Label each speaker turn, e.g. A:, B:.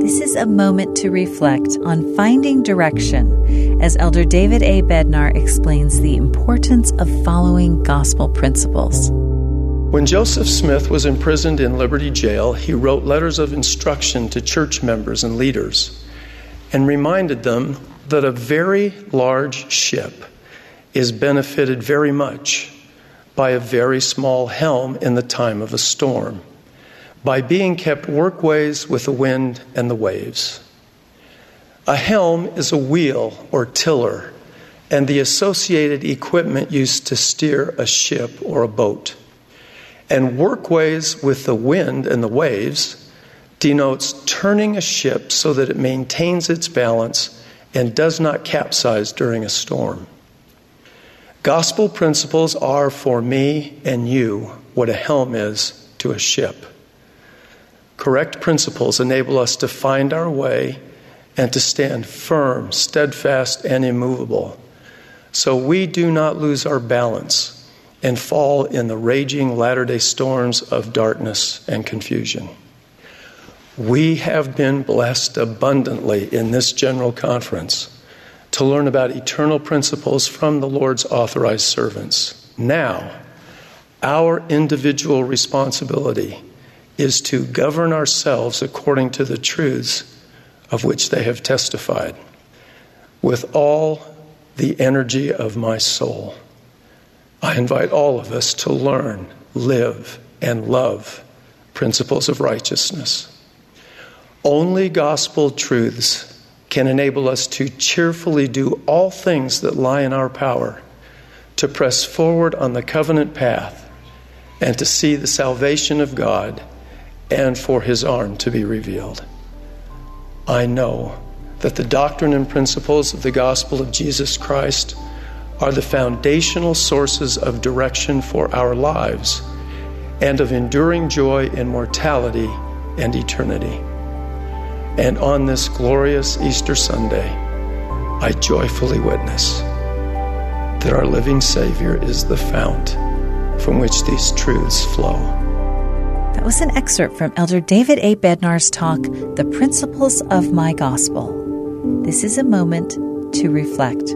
A: This is a moment to reflect on finding direction as Elder David A. Bednar explains the importance of following gospel principles.
B: When Joseph Smith was imprisoned in Liberty Jail, he wrote letters of instruction to church members and leaders and reminded them that a very large ship is benefited very much by a very small helm in the time of a storm by being kept workways with the wind and the waves. A helm is a wheel or tiller and the associated equipment used to steer a ship or a boat. And workways with the wind and the waves denotes turning a ship so that it maintains its balance and does not capsize during a storm. Gospel principles are for me and you what a helm is to a ship. Correct principles enable us to find our way and to stand firm, steadfast, and immovable. So we do not lose our balance and fall in the raging latter day storms of darkness and confusion. We have been blessed abundantly in this general conference to learn about eternal principles from the Lord's authorized servants. Now, our individual responsibility is to govern ourselves according to the truths of which they have testified with all the energy of my soul. I invite all of us to learn, live, and love principles of righteousness. Only gospel truths can enable us to cheerfully do all things that lie in our power to press forward on the covenant path and to see the salvation of God and for his arm to be revealed. I know that the doctrine and principles of the gospel of Jesus Christ are the foundational sources of direction for our lives and of enduring joy in mortality and eternity. And on this glorious Easter Sunday, I joyfully witness that our living Savior is the fount from which these truths flow.
A: That was an excerpt from Elder David A. Bednar's talk, The Principles of My Gospel. This is a moment to reflect.